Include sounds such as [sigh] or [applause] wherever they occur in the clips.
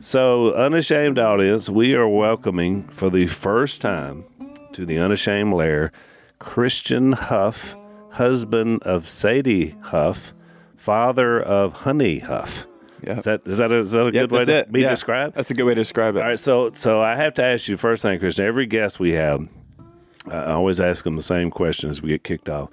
So, unashamed audience, we are welcoming for the first time to the unashamed lair Christian Huff, husband of Sadie Huff, father of Honey Huff. Yeah. Is that is that a, is that a Yep, good way to it. be Yeah. described? That's a good way to describe it. All right, so so I have to ask you first thing, Christian. Every guest we have, I always ask them the same question as we get kicked off.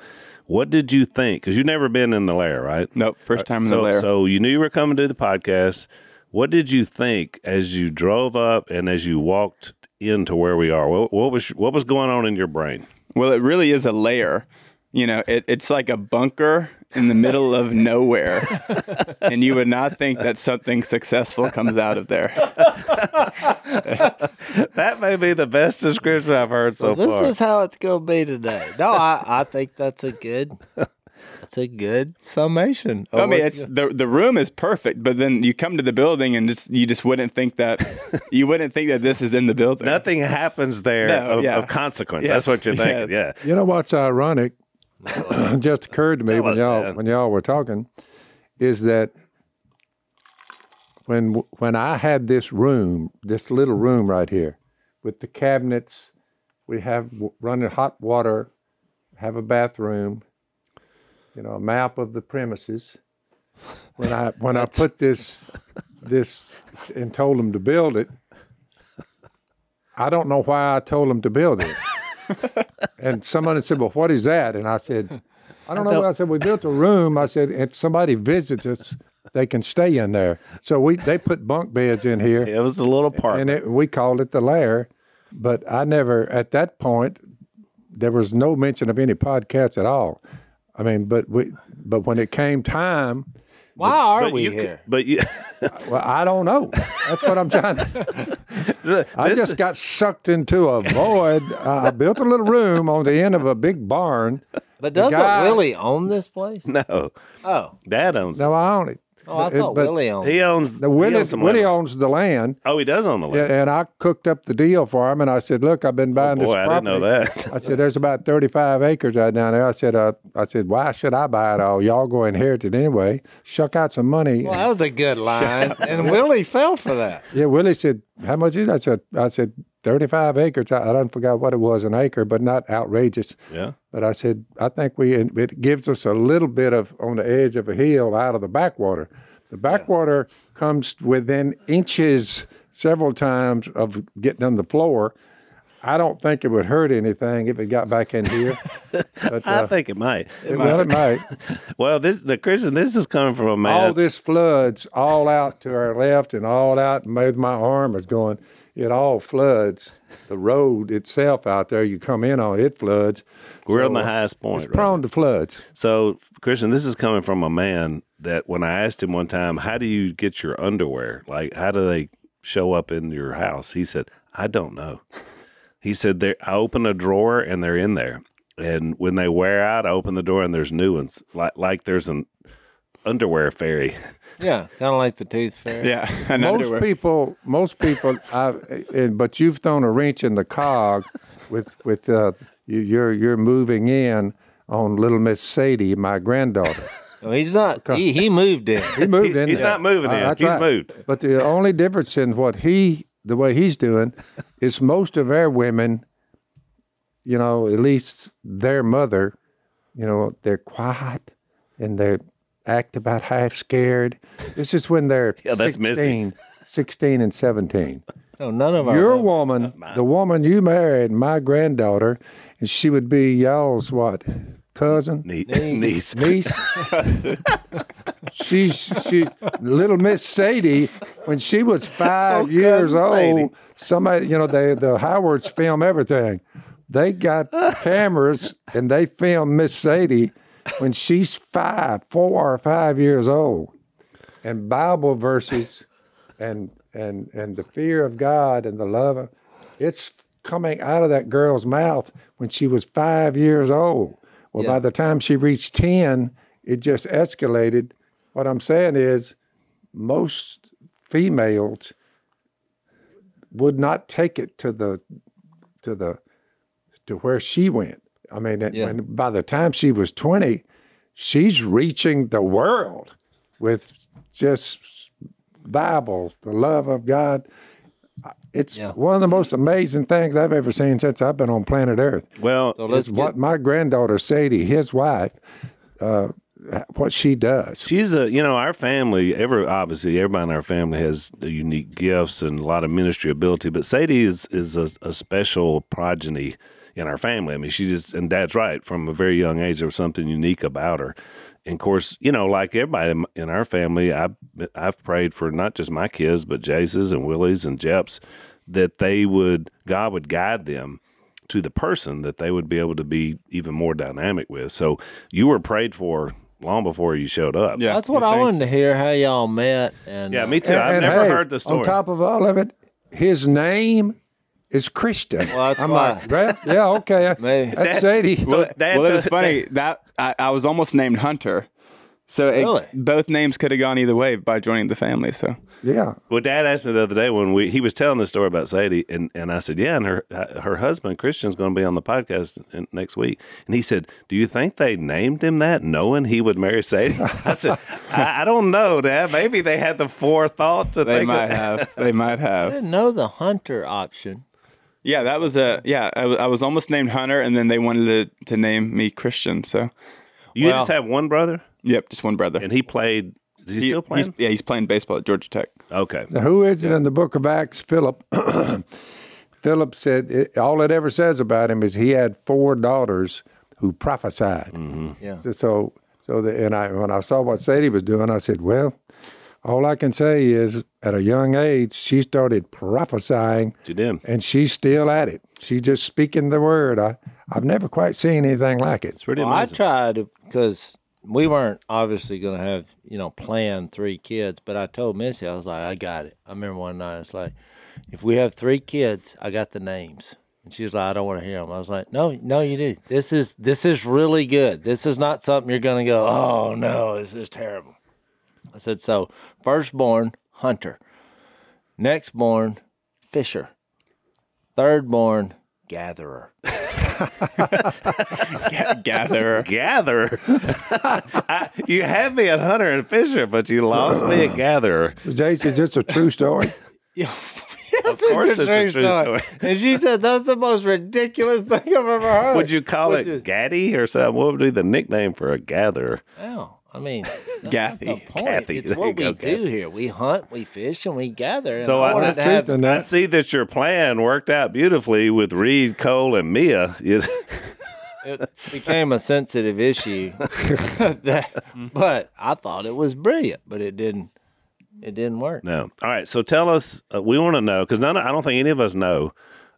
What did you think? Because you've never been in the lair, right? Nope, first time in so, the lair. So you knew you were coming to the podcast. What did you think as you drove up and as you walked into where we are? What, what was what was going on in your brain? Well, it really is a layer. You know, it, it's like a bunker in the middle of nowhere, [laughs] and you would not think that something successful comes out of there. [laughs] That may be the best description I've heard so Well, this far. is how it's gonna be today. No, I, I think that's a good that's a good summation. I mean, it's the the room is perfect, but then you come to the building and just you just wouldn't think that [laughs] you wouldn't think that this is in the building. Nothing happens there No, of, yeah. of consequence. Yes, That's what you're thinking. yes. Yeah. You know what's ironic? [coughs] just occurred to me Tell when y'all Dad. when y'all were talking, is that when when I had this room, this little room right here, with the cabinets, we have running hot water, have a bathroom, you know, a map of the premises. [laughs] When I when I put this this and told them to build it, I don't know why I told them to build it. [laughs] And someone said, "Well, what is that?" And I said, "I don't know." I said, "We built a room." I said, "If somebody visits us, they can stay in there." So we they put bunk beds in here, It was a little part. and it, we called it the lair. But I never, at that point, there was no mention of any podcast at all. I mean, but we, but when it came time, why are but we you could- here? but you, [laughs] well, I don't know. That's what I'm trying. to... [laughs] I This- just got sucked into a void. I built a little room on the end of a big barn. But doesn't guy- Willie own this place? no, Oh, Dad owns. It. No, it. I own it. Oh, I thought but Willie owned. He owns. The he Willie, owns Willie land. owns the land, Oh, he does own the land. yeah, and I cooked up the deal for him. And I said, "Look, I've been buying Oh, Boy, this I didn't know that. I said, "There's about 35 acres right down there." I said, uh, "I said, why should I buy it all? Y'all go inherit it anyway. Shuck out some money." Well, that was a good [laughs] line, and Willie fell for that. Yeah, Willie said, "How much is?" It? I said, "I said 35 acres. I, I don't forgot what it was an acre, but not outrageous." Yeah. But I said, "I think we it gives us a little bit of on the edge of a hill out of the backwater. The backwater comes within inches several times of getting on the floor." I don't think it would hurt anything if it got back in here. [laughs] But, I uh, think it might. well, it might. [laughs] Well, this the Christian. This is coming from a man. all this floods all out to our left and all out and made my arm is going it all floods the road itself out there you come in on it floods We're on the highest point. it's right? prone to floods So, Christian, this is coming from a man that when I asked him one time, "How do you get your underwear? Like, how do they show up in your house?" He said, "I don't know." He said, "They I open a drawer and they're in there, and when they wear out, I open the door and there's new ones. Like like there's an underwear fairy." Yeah, kind of like the tooth fairy. Yeah, [laughs] an most underwear. people most people I, and, but you've thrown a wrench in the cog with with uh, you, you're you're moving in on little miss sadie my granddaughter No, he's not. He, he moved in. he moved in [laughs] He's not moving Uh, in. that's He's right. moved. But the only difference in what he, the way he's doing, is most of our women, you know, at least their mother you know, they're quiet and they act about half scared. This is when they're [laughs] Yeah, that's Missy. 16, 16 and 17. No, none of our Your women- woman, the woman you married, my granddaughter, and she would be y'all's what? Cousin? Ne- niece. niece. [laughs] [laughs] she, she, little Miss Sadie, when she was five Oh, years old, Sadie. somebody, you know, they the Howards film everything. They got cameras and they filmed Miss Sadie when she's five, four or five years old, and Bible verses, and and and the fear of God and the love of, it's coming out of that girl's mouth when she was five years old. Well, by the time she reached 10, it just escalated. What I'm saying is, most females would not take it to the to the to where she went. I mean, it- Yeah. when, by the time she was 20, she's reaching the world with just Bible, the love of God. It's Yeah. one of the most amazing things I've ever seen since I've been on planet Earth. Well, So let's Is what my granddaughter Sadie, his wife, uh, what she does. She's a, you know, our family, every, obviously, everybody in our family has unique gifts and a lot of ministry ability, but Sadie is, is a, a special progeny in our family. I mean, she just, and Dad's right, from a very young age, there was something unique about her. And of course, you know, like everybody in- in our family, I've, I've prayed for not just my kids, but Jase's and Willie's and Jep's, that they would, God would guide them to the person that they would be able to be even more dynamic with. So you were prayed for long before you showed up. Yeah, That's what well, I wanted to hear how y'all met. And Yeah, uh, me too. And- I've and never hey, heard the story. On top of all of it, his name is Christian. Well, that's I'm why. like, well, yeah, okay. [laughs] Maybe. That's Sadie. [laughs] So Dad well, it was funny that I, I was almost named Hunter, so it, Really? both names could have gone either way by joining the family. So yeah. Well, Dad asked me the other day when we he was telling the story about Sadie, and, and I said, yeah, and her uh, her husband Christian's going to be on the podcast in, next week, and he said, do you think they named him that knowing he would marry Sadie? [laughs] I said, I, I don't know, Dad. Maybe they had the forethought to they think might of- have, they might have. I have. didn't know the hunter option. Yeah, that was a yeah. I was, almost named Hunter, and then they wanted to, to name me Christian. So You Well- just have one brother, yep, just one brother. and he played. Is he, He- still playing? he's- yeah, he's playing baseball at Georgia Tech. Okay. Now, who is it in the book of Acts? Philip. [coughs] Philip said it, all it ever says about him is he had four daughters who prophesied. Mm-hmm. Yeah. So, so, so the, and I when I saw what Sadie was doing, I said, well, all I can say is at a young age she started prophesying, She did. and she's still at it. She's just speaking the word. I I've never quite seen anything like it. It's pretty Well, I tried because we weren't obviously going to have, you know, planned three kids, but I told Missy, I was like, I got it. I remember one night, it's like, if we have three kids, I got the names. And she was like, I don't want to hear them. I was like, No, no, you do. This is this is really good. This is not something you're going to go, Oh no, this is terrible. I said, so firstborn Hunter, nextborn Fisher, thirdborn Gatherer. [laughs] Gatherer. Gatherer. [laughs] I- you had me at Hunter and Fisher, but you lost me at Gatherer. Jase, is this a true story? [laughs] Of course, it's a true story. And she said, That's the most ridiculous thing I've ever heard. Would you call Which it is- Gaddy or something? What would be the nickname for a gatherer? Well, I mean, that's not Gathy. Kathy, It's what you go, we do here. We hunt, we fish, and we gather. So I I- to have. I see that your plan worked out beautifully with Reed, Cole, and Mia. [laughs] It became a sensitive issue. [laughs] that, but I thought it was brilliant, but it didn't. It didn't work. no. All right. So tell us. Uh, we want to know because none. I don't think any of us know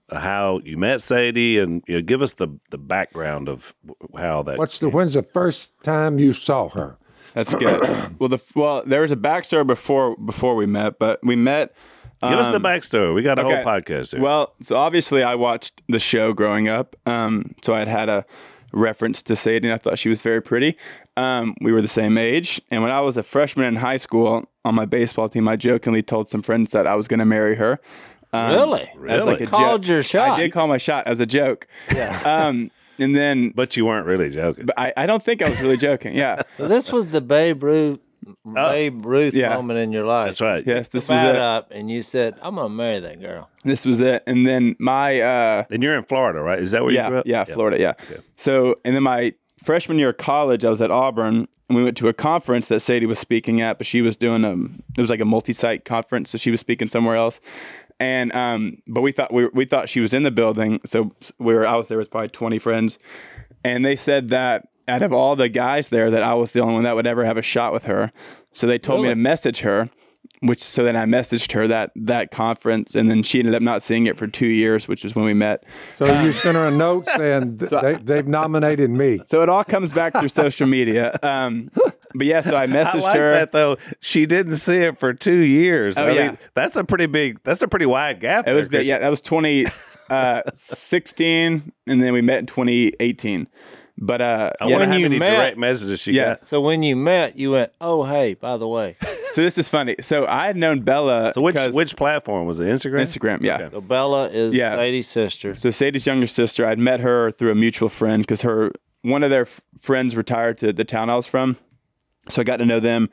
uh, how you met Sadie, and you know, give us the the background of how that. What's the when's the first time you saw her? That's good. [clears throat] well, the well, there was a backstory before before we met, but we met. give us the um, backstory. We got a okay. whole podcast here. Well, so obviously I watched the show growing up. Um, so I'd had a reference to Sadie and I thought she was very pretty. Um, we were the same age. And when I was a freshman in high school on my baseball team, I jokingly told some friends that I was going to marry her. Um, Really? as like Really? a Called joke. your shot. I did call my shot as a joke. Yeah. Um, and then, but you weren't really joking. but I, I don't think I was really joking. Yeah. [laughs] So this was the Babe Ruth, Babe Ruth Yeah. moment in your life. That's right. Yes, this was it. up, and you said, "I'm gonna marry that girl." This was it. And then my uh, And you're in Florida, right? Is that where you yeah, grew up? yeah, Florida, yeah. So, and then my freshman year of college, I was at Auburn and we went to a conference that Sadie was speaking at, but she was doing a it was like a multi-site conference, so she was speaking somewhere else. And um, but we thought we, we thought she was in the building, so we were I was there with probably twenty friends, and they said that out of all the guys there, that I was the only one that would ever have a shot with her. So they told me to message her, which so then I messaged her that that conference, and then she ended up not seeing it for two years, which is when we met. So you sent her a note saying [laughs] th- they, they've nominated me. So it all comes back through social media. Um, but yeah, so I [laughs] I messaged like her. that though. She didn't see it for two years. Oh, I yeah. mean, that's a pretty big. That's a pretty wide gap. It was there, big. Yeah, that was 2016, [laughs] and then we met in 2018. But uh, I yeah, wonder when how you many met- direct messages she Yeah. got. So when you met, you went, "Oh, hey, by the way." [laughs] so this is funny. So I had known Bella. So which 'cause- which platform was it? Instagram. Instagram? Yeah. Okay. So Bella is Yes. Sadie's sister. So Sadie's younger sister, I'd met her through a mutual friend because her one of their f- friends retired to the town I was from, so I got to know them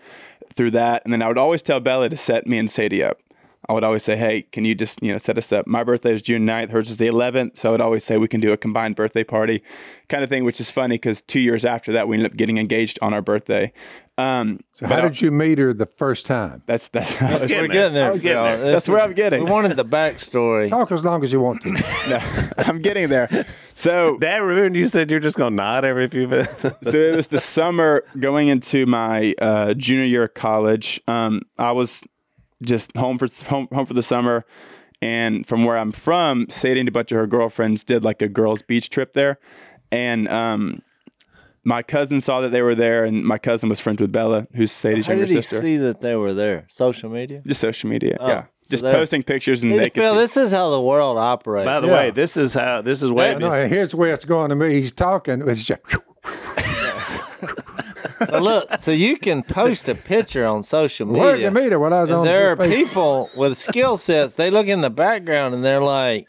through that. And then I would always tell Bella to set me and Sadie up. I would always say, "Hey, can you just you know set us up?" My birthday is June 9th, hers is the 11th, so I would always say we can do a combined birthday party, kind of thing. Which is funny because two years after that, we ended up getting engaged on our birthday. Um, So how did you meet her the first time? that's that's getting We're there. getting there. I was getting there. This That's where I'm getting. We wanted the backstory. Talk as long as you want to. [laughs] no, I'm getting there. So Dad, remember you said you're just gonna nod every few minutes. [laughs] so it was the summer going into my uh, junior year of college. Um, I was just home for home, home for the summer, and from where I'm from, Sadie and a bunch of her girlfriends did like a girls' beach trip there, and um, my cousin saw that they were there, and my cousin was friends with Bella, who's Sadie's How younger did he sister. see that they were there? Social media. just social media, Oh, yeah, so just posting pictures and they could Phil, this is how the world operates. By the Yeah. way, this is how this is way. no, and here's where it's going to me. He's talking. It's just, [laughs] So look, so you can post a picture on social media. Where'd you meet her? When I was and on there are Facebook. people with skill sets. They look in the background and they're like,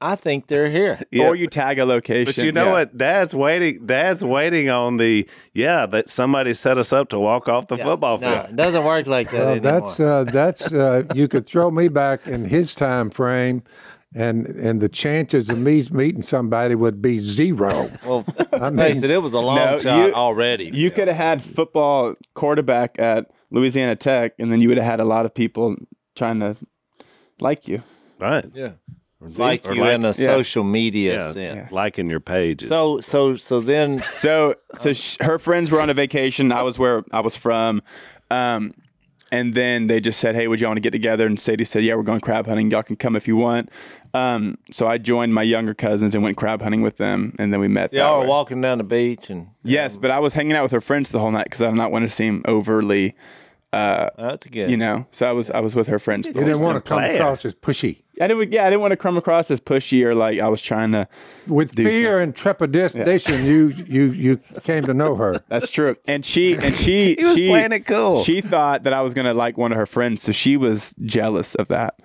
"I think they're here." [laughs] Yeah. Or you tag a location. But you know yeah. what? Dad's waiting. Dad's waiting on the yeah that somebody set us up to walk off the football field. No, field. it doesn't work like that well, anymore. that's uh, that's uh, you could throw me back in his time frame, and and the chances of me meeting somebody would be zero. well, [laughs] I face mean, it, it was a long No, shot you- already. You could have had football quarterback at Louisiana Tech, and then you would have had a lot of people trying to like you. Right. yeah, like Or you like- in a yeah. social media Yeah. sense. Liking your pages. So, so, so then, [laughs] So, so sh- her friends were on a vacation. I was where I was from, um, and then they just said, "Hey, would you want to get together?" And Sadie said, "Yeah, we're going crab hunting. Y'all can come if you want." Um, so I joined my younger cousins and went crab hunting with them, and then we met. that y'all way. were walking down the beach, and Yes, but I was hanging out with her friends the whole night because I did not want to seem overly, that's good. you know. So I was I was with her friends. The you didn't want to come player. across as pushy. I didn't. Yeah, I didn't want to come across as pushy or like I was trying to. With fear and trepidation, you you you came to know her. [laughs] That's true. And she and she [laughs] He was she, playing it cool. She thought that I was gonna like one of her friends, so she was jealous of that.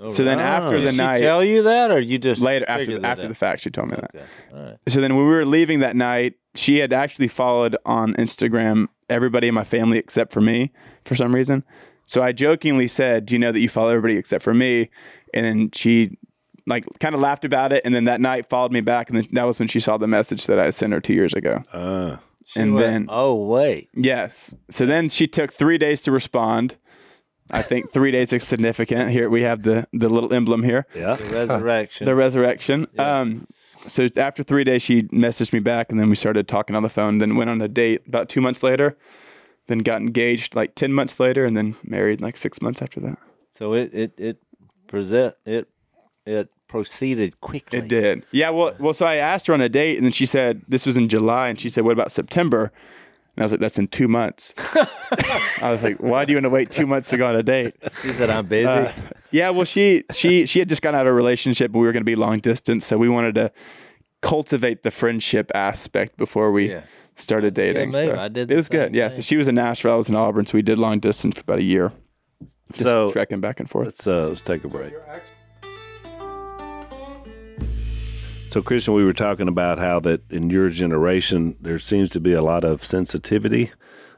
Oh, so then after the Did she night, tell you that, or you just later after figured that after out? the fact, she told me that. So then when we were leaving that night, she had actually followed on Instagram everybody in my family except for me for some reason. So I jokingly said, "Do you know that you follow everybody except for me?" And then she like kind of laughed about it, and then that night followed me back, and then that was when she saw the message that I sent her two years ago. Uh, She and went, then oh wait, yes, so then she took three days to respond. I think [laughs] three days is significant. Here we have the the little emblem here yeah. the resurrection. the resurrection. Um, so after three days, she messaged me back, and then we started talking on the phone. Then went on a date about two months later. Then got engaged like ten months later, and then married like six months after that. so it it it present it it proceeded quickly. It did. Yeah. Well, well. So I asked her on a date, and then she said this was in July, and she said, "What about September?" And I was like, "That's in two months." [laughs] I was like, "Why do you want to wait two months to go on a date?" She said, "I'm busy." Uh, yeah, well, she she she had just gotten out of a relationship, but we were going to be long distance, so we wanted to cultivate the friendship aspect before we Yeah. Started That's a good dating. move. So I did it was good. same Yeah, so she was in Nashville, I was in Auburn, so we did long distance for about a year, just So trekking back and forth. let's uh, let's take a break. So, Christian, we were talking about how that in your generation there seems to be a lot of sensitivity,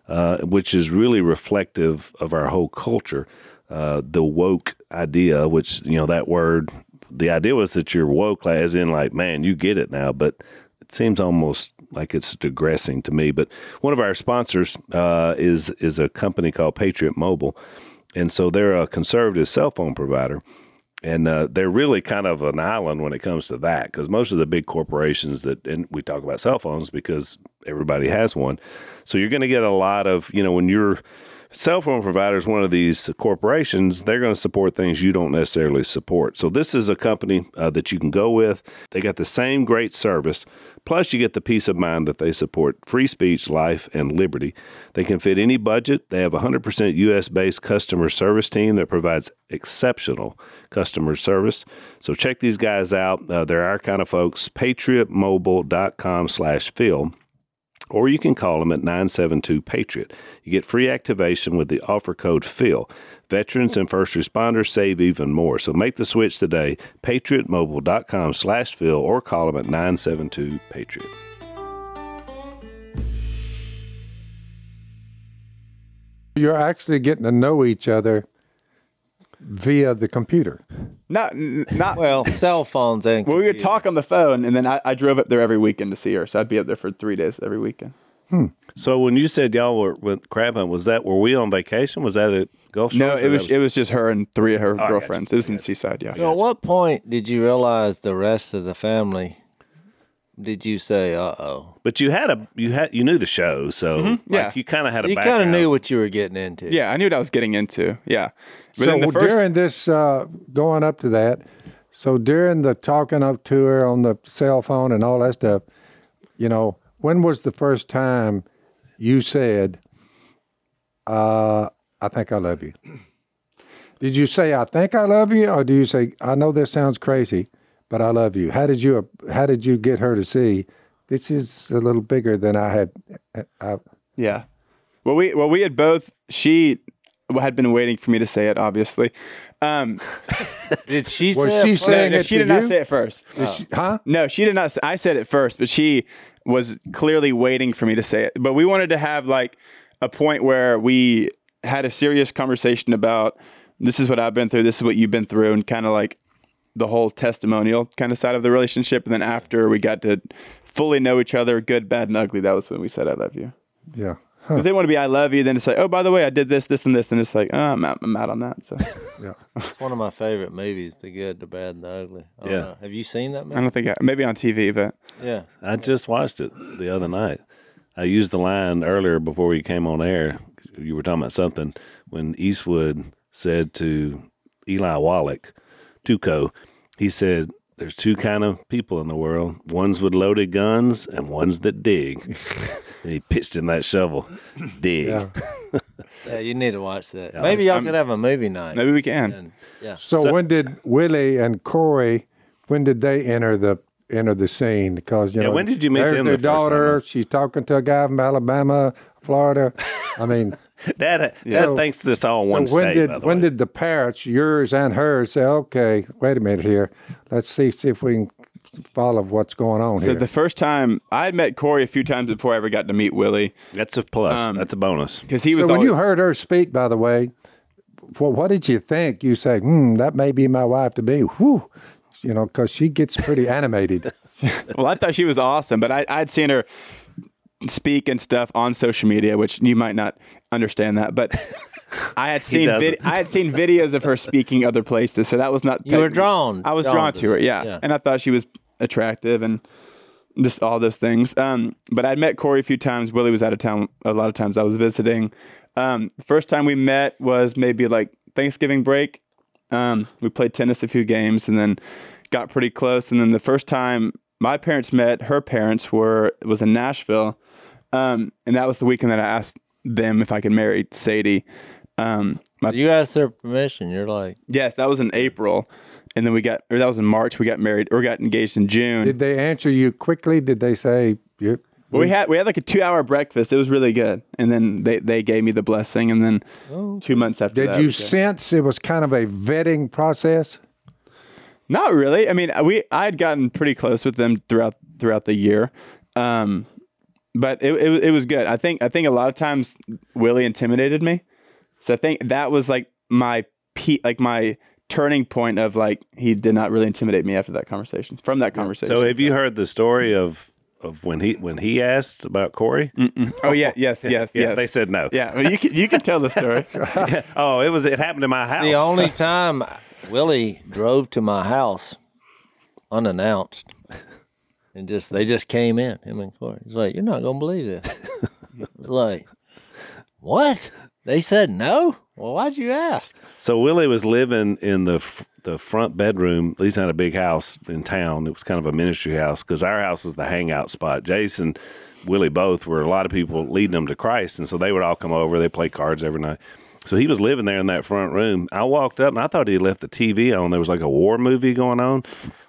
uh, which is really reflective of our whole culture. Uh, the woke idea, which you know that word, the idea was that you're woke, like, as in like, man, you get it now. But it seems almost like it's digressing to me. But one of our sponsors uh, is is a company called Patriot Mobile, and so they're a conservative cell phone provider. And uh, they're really kind of an island when it comes to that because most of the big corporations that, and we talk about cell phones because everybody has one. So you're going to get a lot of, you know, when you're cell phone provider is one of these corporations, they're going to support things you don't necessarily support. So this is a company uh, that you can go with. They got the same great service, plus you get the peace of mind that they support free speech, life, and liberty. They can fit any budget. They have a 100% U.S. based customer service team that provides exceptional customer service. So check these guys out. Uh, they're our kind of folks. PatriotMobile.com slash Phil or you can call them at 972 Patriot. You get free activation with the offer code PHIL. Veterans and first responders save even more. So make the switch today. PatriotMobile.com slash Phil or call them at 972 Patriot. You're actually getting to know each other via the computer. Not, not. Well, cell phones and well, we would talk on the phone, and then I, I drove up there every weekend to see her. So I'd be up there for three days every weekend. Hmm. So when you said y'all were with crab hunt, was that were we on vacation? Was that at Gulf No, it or was it was just her and three of her oh, got girlfriends. It was in Seaside, yeah. So at what point did you realize the rest of the family? Did you say, "Uh oh"? But you had a you had you knew the show, so Mm-hmm. Yeah. you kind of had a You kind of knew what you were getting into. Yeah, I knew what I was getting into. Yeah. But so then the first, during this, uh, going up to that, so during the talking up to her on the cell phone and all that stuff, you know, when was the first time you said, uh, "I think I love you"? Did you say "I think I love you," or do you say, "I know this sounds crazy, but I love you"? How did you How did you get her to see this is a little bigger than I had? I, Yeah. Well, we well we had both. She had been waiting for me to say it. Obviously. Um, [laughs] Did she Was say? she it saying no, it she to did not you? say it first. she- huh? No, she did not. s- I said it first, but she was clearly waiting for me to say it. But we wanted to have like a point where we had a serious conversation about this is what I've been through, this is what you've been through, and kind of like the whole testimonial kind of side of the relationship. And then after we got to fully know each other, good, bad, and ugly, that was when we said I love you. Yeah. Because they want to be I love you, then it's like, oh, by the way, I did this, this, and this, and it's like, oh, I'm out, I'm out on that. So [laughs] Yeah. It's one of my favorite movies, The Good, the Bad, and the Ugly. I don't Yeah. know. Have you seen that movie? I don't think I, maybe on TV, but Yeah. I just watched it the other night. I used the line earlier before we came on air. You were talking about something when Eastwood said to Eli Wallach, Tuco, he said, "There's two kind of people in the world: ones with loaded guns and ones that dig." [laughs] and he pitched in that shovel, dig. Yeah. [laughs] Yeah, you need to watch that. Maybe y'all could have a movie night. maybe we can. And, yeah. So, So- when did Willie and Korie? When did they enter the enter the scene? Because you Yeah, know, when did you meet there's them Their the first time? daughter. She's talking to a guy from Alabama, Florida. I mean, [laughs] Dad, Dad So- thinks this all in one when state. did by the when way. did the parents, yours and hers, say, "Okay, wait a minute here. Let's see see if we can follow what's going on here. So here." the first time I had met Korie a few times before I ever got to meet Willie, That's a plus. Um, That's a bonus. because he was so when always, you heard her speak, by the way, well, what did you think? You say, "Hmm, that may be my wife to be." Whew, you know, because she gets pretty [laughs] animated. [laughs] well, I thought she was awesome, but I, I'd seen her speak and stuff on social media, which you might not understand that, but [laughs] I had seen vid- I had seen videos of her speaking other places, so that was not. You were drawn- I was drawn drawn, to to her, yeah. yeah. and I thought she was attractive and just all those things. Um, but I'd met Korie a few times. Willie was out of town a lot of times. I was visiting. Um, the first time we met was maybe like Thanksgiving break. Um, we played tennis a few games and then got pretty close. And then the first time my parents met, her parents were was in Nashville, um, and that was the weekend that I asked them if I could marry Sadie. Um, my, You asked their permission. You're like, yes, that was in April, and then we got or that was in March. We got married or got engaged in June. Did they answer you quickly? Did they say you? But we had we had like a two hour breakfast. It was really good, and then they, they gave me the blessing, and then two months after Did that, you we sense it was kind of a vetting process? Not really. I mean, we I had gotten pretty close with them throughout throughout the year, um, but it, it it was good. I think I think a lot of times Willie intimidated me, so I think that was like my pe- like my turning point of like he did not really intimidate me after that conversation. From that conversation, So have you heard the story of of when he when he asked about Korie? Oh yeah, [laughs] yes, yes, Yeah, yes. they said no. Yeah, well, you can you can tell the story. [laughs] Oh, it was it happened in my house. The only time Willie drove to my house unannounced and just they just came in, him and Korie. He's like, You're not gonna believe this. [laughs] It's like, What? They said no? Well, why'd you ask? So Willie was living in the f- the front bedroom. Lisa had a big house in town. It was kind of a ministry house because our house was the hangout spot. Jason, Willie both were a lot of people leading them to Christ, and so they would all come over. They play cards every night. So he was living there in that front room. I walked up and I thought he left the TV on. There was like a war movie going on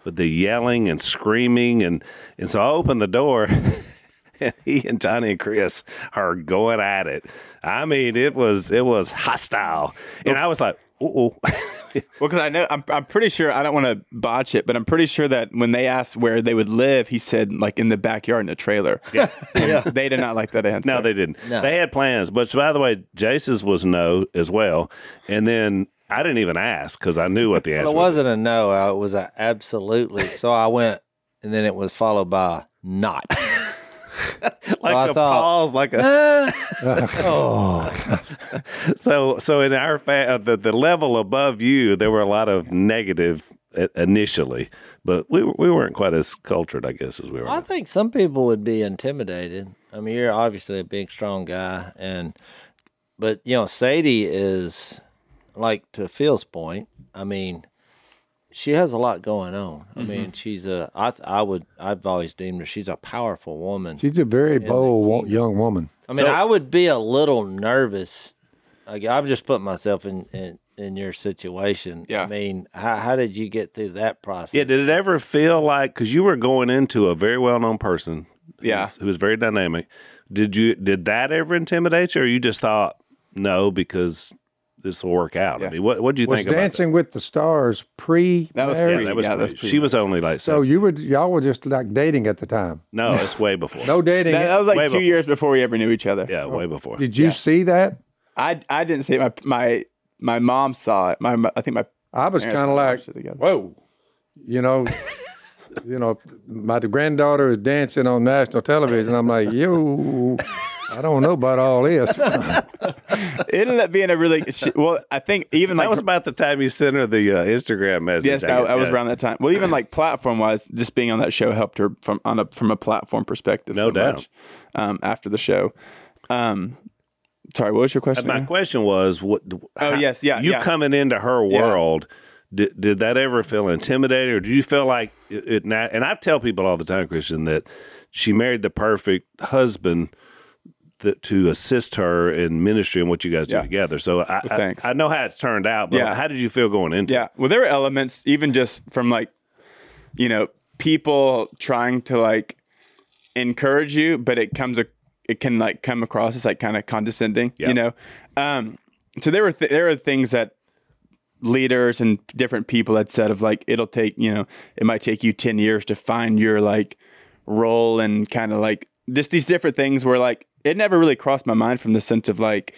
with the yelling and screaming, and and so I opened the door. [laughs] and he and Johnny and Chrys are going at it. I mean, it was it was hostile, and I was like, "Oh, [laughs] Well, because I know I'm, I'm pretty sure I don't want to botch it, but I'm pretty sure that when they asked where they would live, he said like in the backyard in a trailer. Yeah, [laughs] yeah. They did not like that answer. no, they didn't. No. They had plans, but so, by the way, Jase's was no as well, and then I didn't even ask because I knew what the answer Well, it was. wasn't a no, uh, it was a absolutely. So I went and then it was followed by not. [laughs] [laughs] Like I a thought- pause, like a [laughs] oh. [laughs] so so in our fa- uh, the the level above you, there were a lot of negative initially, but we we weren't quite as cultured, I guess, as we were. I think some people would be intimidated. I mean, you're obviously a big, strong guy, and but you know, Sadie is like to Phil's point. I mean, she has a lot going on. I mm-hmm. mean, she's a. I would. I've always deemed her. She's a powerful woman. She's a very bold wo- young woman. I mean, So- I would be a little nervous. Like, I've just put myself in, in in your situation. Yeah. I mean, how how did you get through that process? Yeah, did it ever feel like because you were going into a very well known person, Yeah. who's- who was very dynamic? Did you did that ever intimidate you, or you just thought no because this will work out? I mean, what what do you Was think about that? Dancing with the Stars pre That was marriage? Yeah, that was Yeah, pre- that's she was only like So so. you would y'all were just like dating at the time. No, it's way before. No dating. That, that was like Way two before. years before we ever knew each other. yeah, way before. Did you see that? I I didn't see it. my my my mom saw it. My I think my I was kind of like, whoa, you know, you know, my granddaughter is dancing on national television. I'm like, yo, I don't know about all this. [laughs] it ended up being a really well. I think even like that was about the time you sent her the uh, Instagram message. Yes, that, I was Yeah. around that time. Well, even like platform wise, just being on that show helped her from on a from a platform perspective. No so doubt. Much, um, after the show, um, sorry, what was your question? My again? question was, what? Oh, yes, yeah, You yeah. coming into her Yeah. world, did, did that ever feel intimidating, or do you feel like it? it na- and I tell people all the time, Christian, that she married the perfect husband. That, to assist her in ministry and what you guys do Yeah. together. So I, I, thanks. I know how it's turned out, but Yeah. how did you feel going into Yeah. it? Well, there were elements, even just from like, you know, people trying to like encourage you, but it comes, a, it can like come across as like kind of condescending, Yeah. you know? Um, so there were, th- there were things that leaders and different people had said of like, it'll take, you know, it might take you 10 years to find your like role and kind of like just these different things where like, it never really crossed my mind from the sense of like,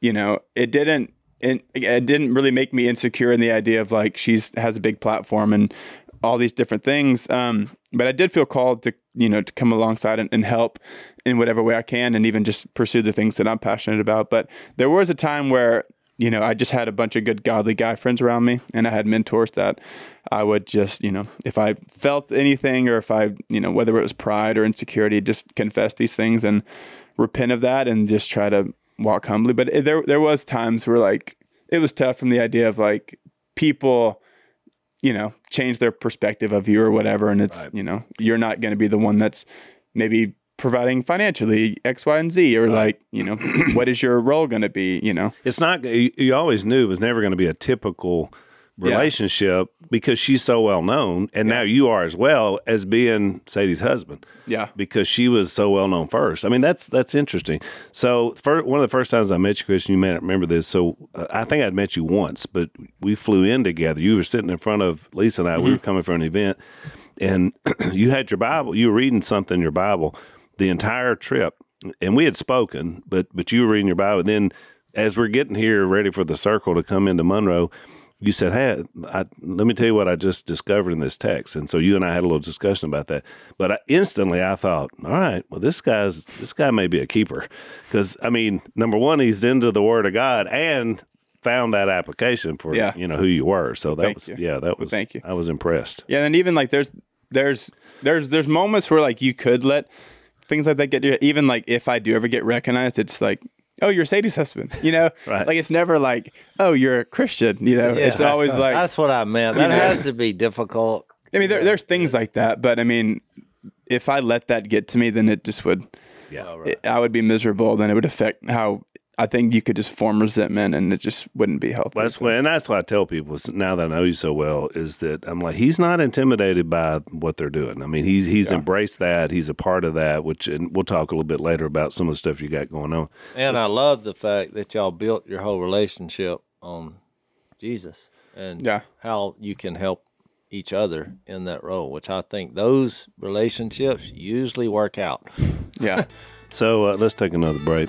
you know, it didn't it, it didn't really make me insecure in the idea of like she's has a big platform and all these different things. Um, but I did feel called to you know to come alongside and, and help in whatever way I can, and even just pursue the things that I'm passionate about. But there was a time where you know I just had a bunch of good godly guy friends around me, and I had mentors that I would just you know if I felt anything or if I you know whether it was pride or insecurity, just confess these things and repent of that and just try to walk humbly. But it, there there was times where like it was tough from the idea of like people, you know, change their perspective of you or whatever, and it's you know you're not going to be the one that's maybe providing financially X, Y, and Z, or like you know [clears throat] what is your role going to be, you know. It's not. You, you always knew it was never going to be a typical relationship because she's so well known, and now you are as well as being Sadie's husband. Yeah. because she was so well known first. I mean, that's that's interesting. So, for, one of the first times I met you, Christian, you may not remember this. So, uh, I think I'd met you once, but we flew in together. You were sitting in front of Lisa and I. We were coming from an event, and [clears throat] you had your Bible. You were reading something in your Bible the entire trip, and we had spoken, but but you were reading your Bible. And then, as we're getting here, ready for the circle to come into Monroe. you said, "Hey, I, let me tell you what I just discovered in this text," and so you and I had a little discussion about that. But I, instantly, I thought, "All right, well, this guy's this guy may be a keeper," because I mean, number one, he's into the Word of God and found that application for Yeah. you know who you were. So that Thank was you. yeah, that was thank you. I was impressed. Yeah, and even like there's there's there's there's moments where like you could let things like that get you. Even like if I do ever get recognized, it's like. Oh, you're Sadie's husband. You know, [laughs] Right. like it's never like, oh, you're a Christian. You know, it's Yeah. always like, That's what I meant. That know? has to be difficult. I mean, there, there's things like that, but I mean, if I let that get to me, then it just would, Yeah, oh, it, I would be miserable. Then it would affect how I think you could just form resentment, and it just wouldn't be healthy. Well, that's So- what, and that's what I tell people now that I know you so well is that I'm like he's not intimidated by what they're doing. I mean, he's he's embraced that. He's a part of that. Which, and we'll talk a little bit later about some of the stuff you got going on. And I love the fact that y'all built your whole relationship on Jesus and Yeah. how you can help each other in that role, which I think those relationships usually work out. yeah. [laughs] So uh, let's take another break.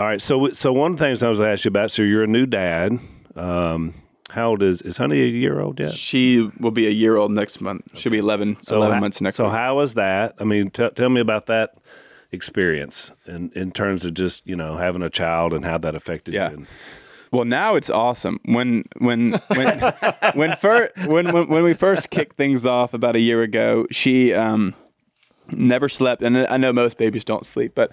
All right. So so one of the things I was asked you about. So you're a new dad. Um, how old is is Honey a year old yet? She will be a year old next month. She'll be 11, 11 ha- months next month. So month. how was that? I mean, t- tell me about that experience in in terms of just you know having a child and how that affected Yeah. you. Well, now it's awesome. When when when [laughs] when first when, when when we first kicked things off about a year ago, she um never slept, and I know most babies don't sleep, but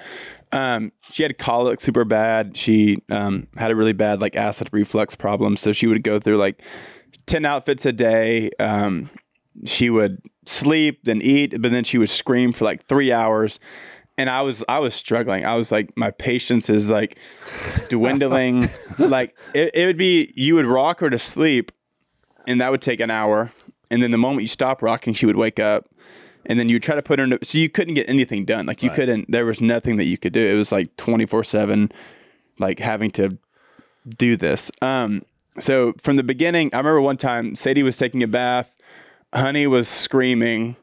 um she had colic super bad. She um had a really bad like acid reflux problem, so she would go through like ten outfits a day. Um, she would sleep, then eat, but then she would scream for like three hours. And I was I was struggling. I was like, my patience is like dwindling. [laughs] like it, it would be you would rock her to sleep, and that would take an hour. And then the moment you stop rocking, she would wake up. And then you try to put her in. So you couldn't get anything done. Like you couldn't. There was nothing that you could do. It was like twenty four seven, like having to do this. Um, so from the beginning, I remember one time Sadie was taking a bath, Honey was screaming,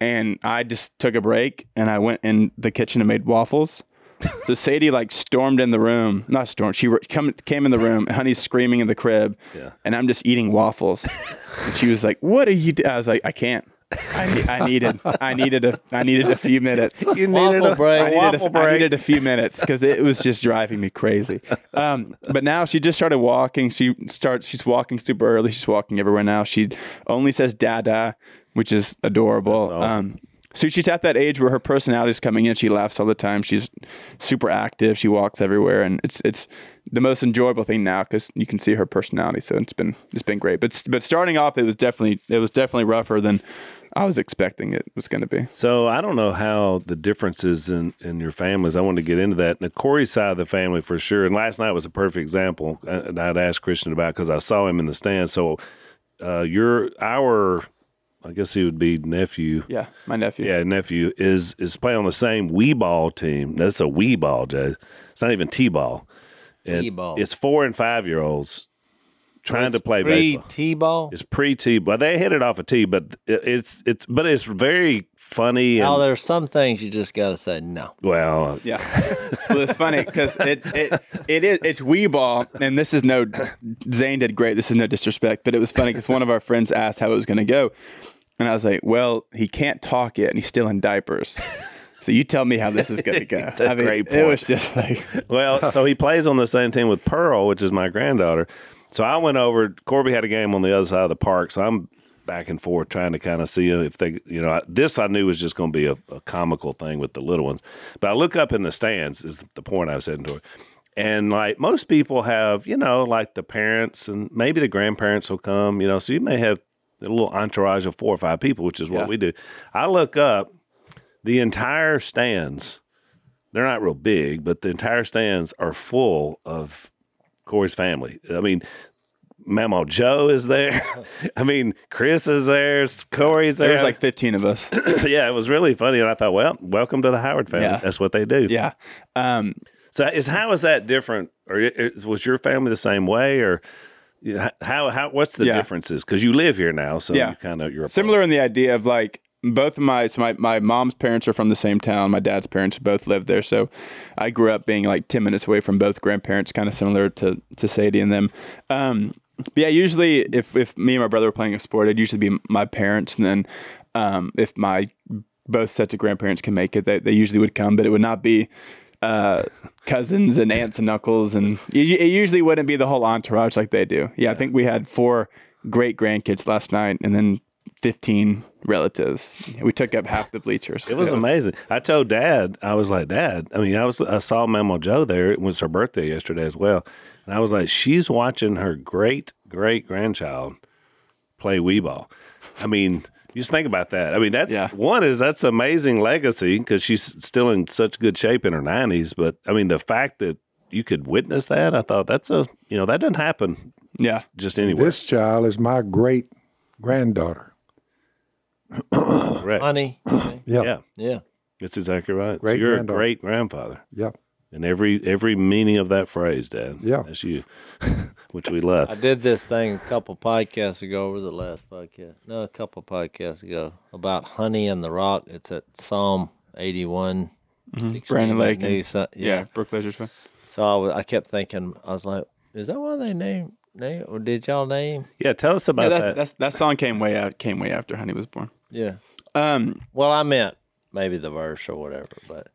and I just took a break and I went in the kitchen and made waffles. so Sadie like stormed in the room, not stormed. She re- come, came in the room. Honey's screaming in the crib, and I'm just eating waffles. and she was like, "What are you?" Do-? I was like, "I can't." I, I needed, I needed a, I needed a few minutes. You needed Waffle break. I needed, waffle a, I break. needed a few minutes because it was just driving me crazy. Um, but now she just started walking. She starts. She's walking super early. She's walking everywhere now. She only says "dada," which is adorable. awesome. Um, so she's at that age where her personality is coming in. She laughs all the time. She's super active. She walks everywhere, and it's it's the most enjoyable thing now because you can see her personality. So it's been it's been great. But but starting off, it was definitely it was definitely rougher than I was expecting it was going to be. So I don't know how the differences in, in your families. I want to get into that. Now, Korie's side of the family for sure. And last night was a perfect example. uh, And I'd asked Christian about because I saw him in the stand. So uh, your our, I guess he would be nephew. Yeah, my nephew. Yeah, nephew is is playing on the same wee ball team. That's a wee ball, Jay. It's not even t ball. T-ball. It's four and five year olds trying to play Pre baseball. T-ball. It's pre T, but they hit it off a tee. But it's it's but it's very funny and Now there's some things you just got to say no. well, Yeah. Uh, [laughs] well, it's funny because it, it it is it's wee ball, and this is no Zane did great. This is no disrespect, but it was funny because one of our friends asked how it was going to go, and I was like, "Well, he can't talk yet, and he's still in diapers." So you tell me how this is going [laughs] to go. It's a I mean, great It was just like, Well, so he plays on the same team with Pearl, which is my granddaughter. So I went over. Corby had a game on the other side of the park, so I'm back and forth trying to kind of see if they, you know, I- this I knew was just going to be a, a comical thing with the little ones. But I look up in the stands is the point I was heading toward. And like most people have, you know, like the parents and maybe the grandparents will come, you know, so you may have a little entourage of four or five people, which is what Yeah. we do. I look up, the entire stands they're not real big, but the entire stands are full of Korie's family. I mean, Mama Joe is there. [laughs] I mean, Chrys is there. Korie's there. There's like 15 of us. [clears throat] yeah, it was really funny, and I thought, well, welcome to the Howard family. Yeah. That's what they do. yeah. Um, So is how is that different, or is, was your family the same way, or you know, how how what's the Yeah. differences? Because you live here now, so Yeah. you kind of you're similar in the idea of like both of my so my, my mom's parents are from the same town. My dad's parents both lived there. So i grew up being like 10 minutes away from both grandparents kind of similar to to sadie and them. Um yeah usually if if me and my brother were playing a sport it'd usually be my parents. And then um if my both sets of grandparents can make it they, they usually would come. But it would not be uh, cousins and aunts and uncles, and it, it usually wouldn't be the whole entourage like they do. Yeah, I think we had four great grandkids last night, and then fifteen relatives. We took up half the bleachers. It was amazing. I told Dad, I was like, Dad. I mean, I was I saw Mama Joe there. It was her birthday yesterday as well, and I was like, she's watching her great great grandchild play wee ball. I mean, you just think about that. I mean, that's Yeah. one is that's amazing legacy because she's still in such good shape in her nineties. But I mean, the fact that you could witness that, I thought that's a you know that doesn't happen Yeah, just anywhere. This child is my great granddaughter. Correct. Honey. [coughs] Yep. Yeah, Yeah. that's exactly right. So Great you're a great grandfather. Yep. And every every meaning of that phrase, Dad. Yeah. That's you, [laughs] which we love. I did this thing a couple podcasts ago. Or was it last podcast? No, a couple podcasts ago about honey and the rock. It's at Psalm eighty-one. Mm-hmm. 16, Brandon that Lake new and- so- yeah, yeah. Brooke Ligertwood's one. So I, was, I kept thinking, I was like, is that why they named name or did y'all name? Yeah, tell us about Yeah, that. that, that's, that song came way out came way after Honey was born. Yeah. Um, Well, I meant maybe the verse or whatever, but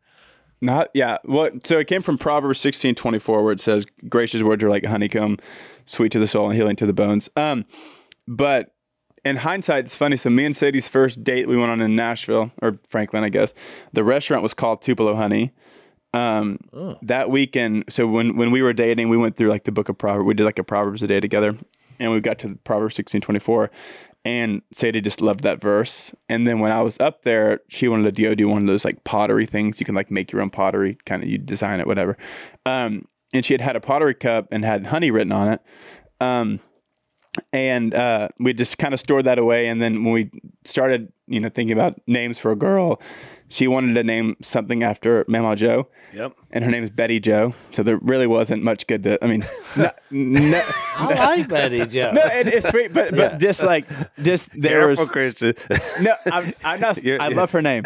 Not yeah. What so it came from Proverbs sixteen twenty four where it says, Gracious words are like honeycomb, sweet to the soul and healing to the bones. Um but in hindsight, it's funny. So me and Sadie's first date we went on in Nashville or Franklin, I guess. The restaurant was called Tupelo Honey. Um, that weekend, so when when we were dating, we went through like the book of Proverbs. We did like a Proverbs a day together, and we got to Proverbs sixteen twenty four, and Sadie just loved that verse. And then when I was up there, she wanted to do one of those like pottery things. You can like make your own pottery, kind of you design it, whatever. Um, and she had had a pottery cup and had honey written on it. Um, and uh, we just kind of stored that away. And then when we started, you know, thinking about names for a girl, she wanted to name something after Mama Joe. Yep. And her name is Betty Joe. So there really wasn't much good to. I mean, [laughs] no, no, I like Betty Joe. no it, it's sweet, but but just like just there Careful, was Christian. no. I'm, I'm not. [laughs] You're- I love her name,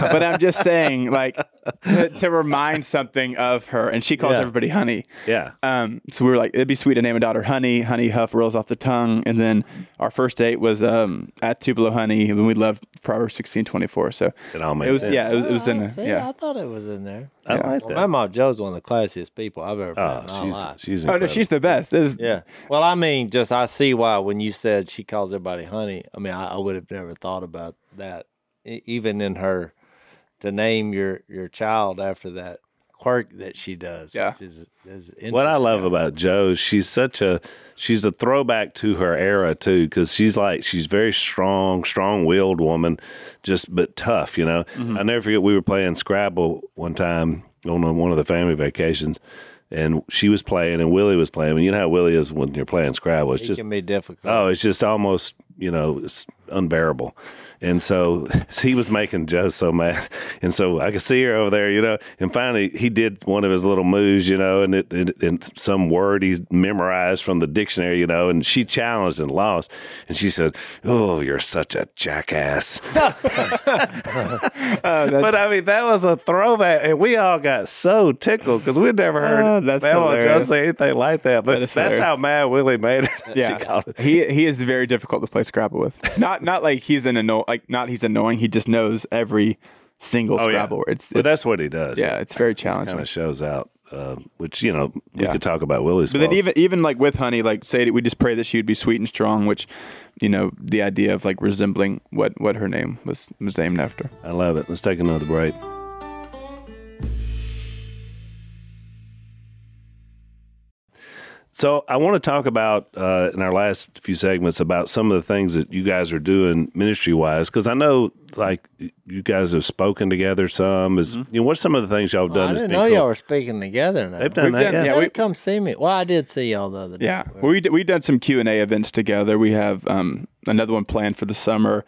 [laughs] but I'm just saying like to, to remind something of her, and she calls Yeah. everybody Honey. yeah. Um, so we were like, it'd be sweet to name a daughter Honey. Honey Huff rolls off the tongue. And then our first date was um, at Tupelo Honey, and we loved Proverbs sixteen twenty four. So It all makes it was, sense. yeah, it was, it was in there. Yeah. I thought it was in there. I like Well, that. my mom Joe's one of the classiest people I've ever met oh, in my she's life. she's Oh no, she's the best. This is, Yeah. Well, I mean, just I see why when you said she calls everybody honey. I mean, I, I would have never thought about that, E- even in her to name your your child after that quirk that she does. Yeah. Which is, is What I love about Joe, she's such a she's a throwback to her era too, because she's like she's very strong, strong-willed woman, just but tough. You know, mm-hmm. I never forget we were playing Scrabble one time on one of the family vacations, and she was playing and Willie was playing. And you know how Willie is when you're playing Scrabble. It's It just can be difficult. Oh, it's just almost, you know, it's unbearable. And so [laughs] he was making Joe so mad. [laughs] And so I could see her over there, you know, and finally he did one of his little moves, you know, and it, it and some word he's memorized from the dictionary, you know, and she challenged and lost. And she said, Oh, you're such a jackass. [laughs] Oh, but I mean, that was a throwback. And we all got so tickled because we'd never heard Oh, that's Joe say anything like that. But That that's how mad Willie made her. Yeah, she called it. he he is very difficult to play Scrabble with. Not not like he's an anno- like not he's annoying. He just knows every single Oh, Scrabble. word. It's, but it's that's what he does. yeah, it's very challenging. kind of shows out, uh, which you know we Yeah. could talk about Willie's. But then even even like with honey, like say we just pray that she would be sweet and strong, which you know the idea of like resembling what what her name was was named after. I love it. Let's take another break. So I want to talk about uh, in our last few segments about some of the things that you guys are doing ministry wise, because I know like you guys have spoken together some. Is you know what's some of the things y'all have Well, done? I that's didn't know cool? y'all were speaking together now. They've done We've that. done- yeah. yeah, we- come see me. Well, I did see y'all the other day. Yeah, we d- we done some Q and A events together. We have um, another one planned for the summer.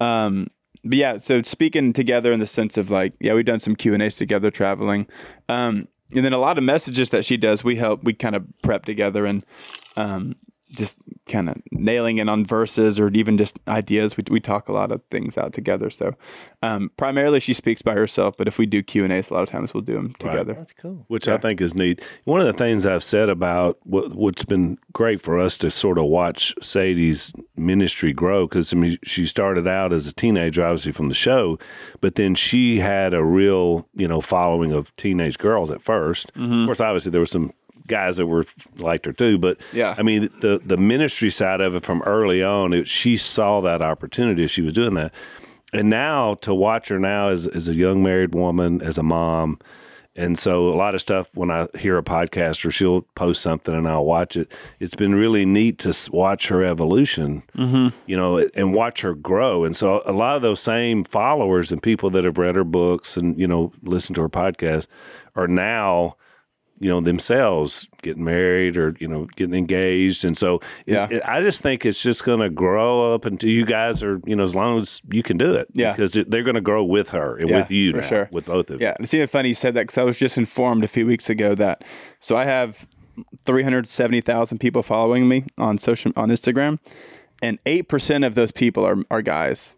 Um, but yeah, so speaking together in the sense of like, yeah, we've done some Q and A's together, traveling, um, and then a lot of messages that she does, we help, we kind of prep together and um, just kind of nailing in on verses or even just ideas. We we talk a lot of things out together. So um, primarily she speaks by herself, but if we do Q and A's, a lot of times we'll do them together. That's cool. which I think is neat. One of the things I've said about what, what's been great for us to sort of watch Sadie's ministry grow because I mean she started out as a teenager, obviously from the show, but then she had a real you know following of teenage girls at 1st Of course, obviously there were some guys that were liked her too, but Yeah. I mean the the ministry side of it from early on, it, she saw that opportunity as she was doing that. And now to watch her now as, as a young married woman, as a mom, and so a lot of stuff when I hear a podcast or she'll post something and I'll watch it. It's been really neat to watch her evolution, mm-hmm. you know, and watch her grow. And so a lot of those same followers and people that have read her books and you know listened to her podcast are now you know themselves getting married or you know getting engaged and so Yeah. it, i just think it's just going to grow up until you guys are you know as long as you can do it Yeah. because it- they're going to grow with her and Yeah, with you for now, sure. with both of you Yeah, it's even funny you said that because I was just informed a few weeks ago that so I have three hundred seventy thousand people following me on social on Instagram, and eight percent of those people are are guys.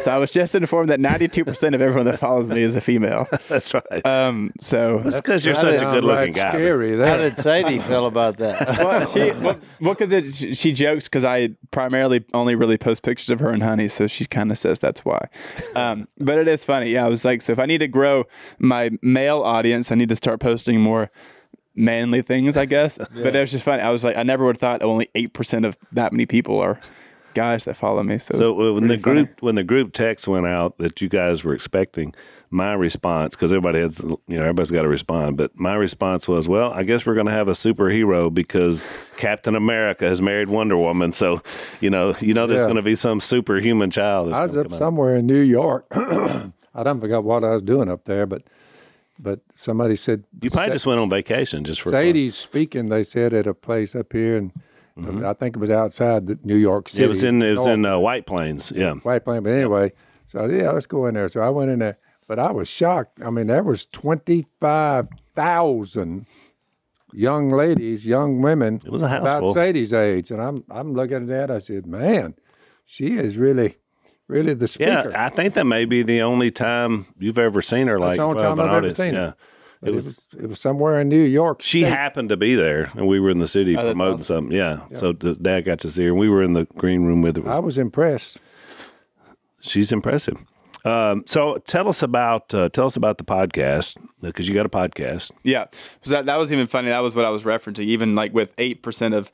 So I was just informed that ninety two percent of everyone that follows me is a female. [laughs] that's right Um, so that's because you're such a good looking right guy Scary How did Sadie feel about that? [laughs] well, she well, well, because it, she, she jokes because I primarily only really post pictures of her and Honey, so she kind of says that's why. Um, but it is funny. Yeah, I was like, so if I need to grow my male audience, I need to start posting more manly things, I guess. [laughs] But it was just funny. I was like, I never would have thought only eight percent of that many people are guys that follow me. So, So uh, when the pretty funny. group when the group text went out that you guys were expecting, my response because everybody has you know everybody's got to respond, but my response was, well, I guess we're going to have a superhero because Captain America has married Wonder Woman, so you know you know there's Yeah. going to be some superhuman child. That's I was up come out. somewhere in New York. [clears throat] I don't forgot what I was doing up there, but but somebody said You probably just went on vacation just for fun. Sadie's speaking. They said at a place up here, and I think it was outside the New York City. Mm-hmm. It was in it was in uh, White Plains, yeah. White Plains. But anyway, so yeah, let's go in there. So I went in there, but I was shocked. I mean, there was twenty five thousand young ladies, young women. It was a house about full. Sadie's age, and I'm I'm looking at that. I said, man, she is really, really the speaker. Yeah, I think that may be the only time you've ever seen her like the only time I've ever seen her. yeah. But It was it was somewhere in New York. She State. happened to be there, and we were in the city that's promoting awesome. something. Yeah. So the dad got to see her, and we were in the green room with her. I was impressed. She's impressive. Um, so tell us about uh, tell us about the podcast because you got a podcast. Yeah. So that, that was even funny. That was what I was referencing. Even like with 8% of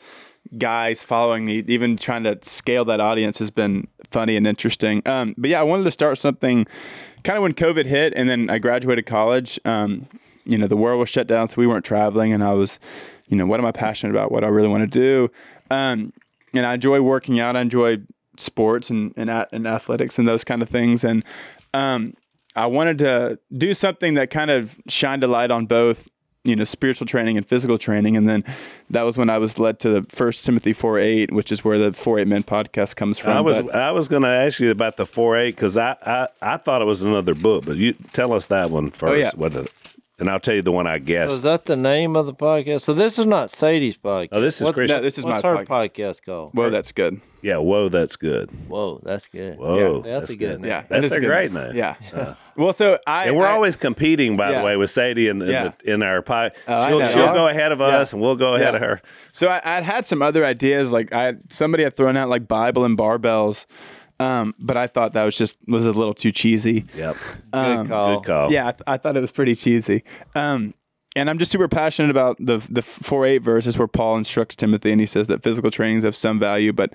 guys following me, even trying to scale that audience has been funny and interesting. Um, but yeah, I wanted to start something kind of when COVID hit and then I graduated college. Um, you know, the world was shut down, so we weren't traveling. And I was, you know, what am I passionate about? What I really want to do? Um, and I enjoy working out. I enjoy sports and, and, at- and athletics and those kind of things. And, um, I wanted to do something that kind of shined a light on both, you know, spiritual training and physical training. And then that was when I was led to the First Timothy four eight, which is where the four eight men podcast comes from. I was But- I was going to ask you about the four eight because I, I I thought it was another book, but you tell us that one first. Oh, yeah. What the, and I'll tell you the one I So is that the name of the podcast? So this is not Sadie's podcast. Oh, this is What- Christian. no, this is What's my her podcast. podcast called? Whoa, that's good. yeah. Whoa, that's good. Whoa, that's good. Whoa, Yeah, that's, a good. name. Yeah, That's a great name. Yeah. Uh, [laughs] well, so I And we're I- always competing, by Yeah. the way, with Sadie in, the, in, Yeah. the, in our pie. Oh, she'll she'll go ahead of Yeah. us, and we'll go ahead Yeah. of her. So I, I'd had some other ideas, like I somebody had thrown out like Bible and barbells, um, but I thought that was just was a little too cheesy. Yep. Um, Good call. Good call. Yeah, I, th- I thought it was pretty cheesy. Um, and I'm just super passionate about the the four eight verses where Paul instructs Timothy, and he says that physical trainings have some value, but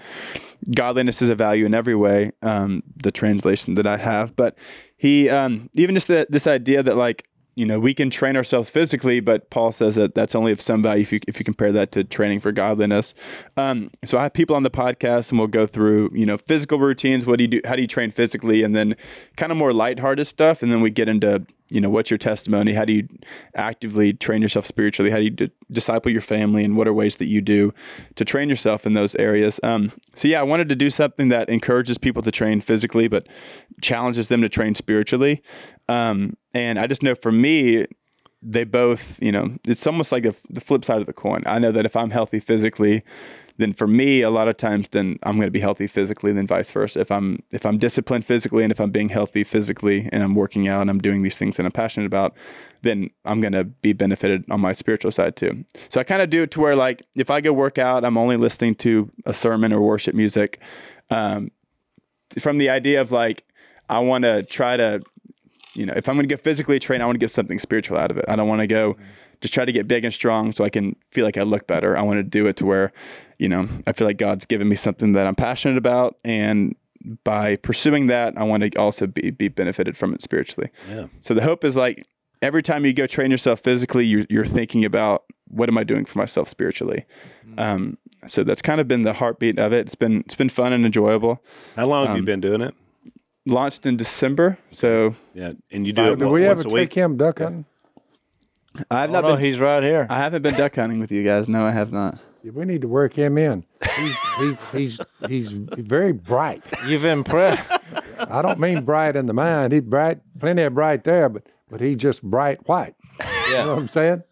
godliness is a value in every way. Um, the translation that I have, but he um, even just the, this idea that like you know we can train ourselves physically, but Paul says that that's only of some value if you if you compare that to training for godliness. Um, so I have people on the podcast, and we'll go through you know physical routines. What do you do? How do you train physically? And then kind of more lighthearted stuff, and then we get into you know what's your testimony? How do you actively train yourself spiritually? How do you d- disciple your family? And what are ways that you do to train yourself in those areas? Um, so yeah i wanted to do something that encourages people to train physically but challenges them to train spiritually. Um, and i just know for me they both you know it's almost like a, the flip side of the coin. I know that if i'm healthy physically then for me a lot of times then i'm going to be healthy physically then vice versa. If i'm if i'm disciplined physically and if i'm being healthy physically and i'm working out and i'm doing these things that i'm passionate about then i'm going to be benefited on my spiritual side too. So i kind of do it to where like if i go work out i'm only listening to a sermon or worship music um, from the idea of like i want to try to you know if i'm going to get physically trained i want to get something spiritual out of it. I don't want to go just try to get big and strong so I can feel like I look better. I want to do it to where, you know, I feel like God's given me something that I'm passionate about. And by pursuing that, I want to also be, be benefited from it spiritually. Yeah. So the hope is like every time you go train yourself physically, you're, you're thinking about what am I doing for myself spiritually? Um, so that's kind of been the heartbeat of it. It's been, it's been fun and enjoyable. How long have you Um, been doing it? Launched in December. So Yeah, and you do it Did what, we once ever a week. take him duck hunting? I've Oh, not no, been, he's right here. I haven't been duck hunting with you guys. No, I have not. We need to work him in. He's he's he's, he's very bright. You've impressed. I don't mean bright in the mind. He's bright, plenty of bright there, but but he's just bright white. You know what I'm saying?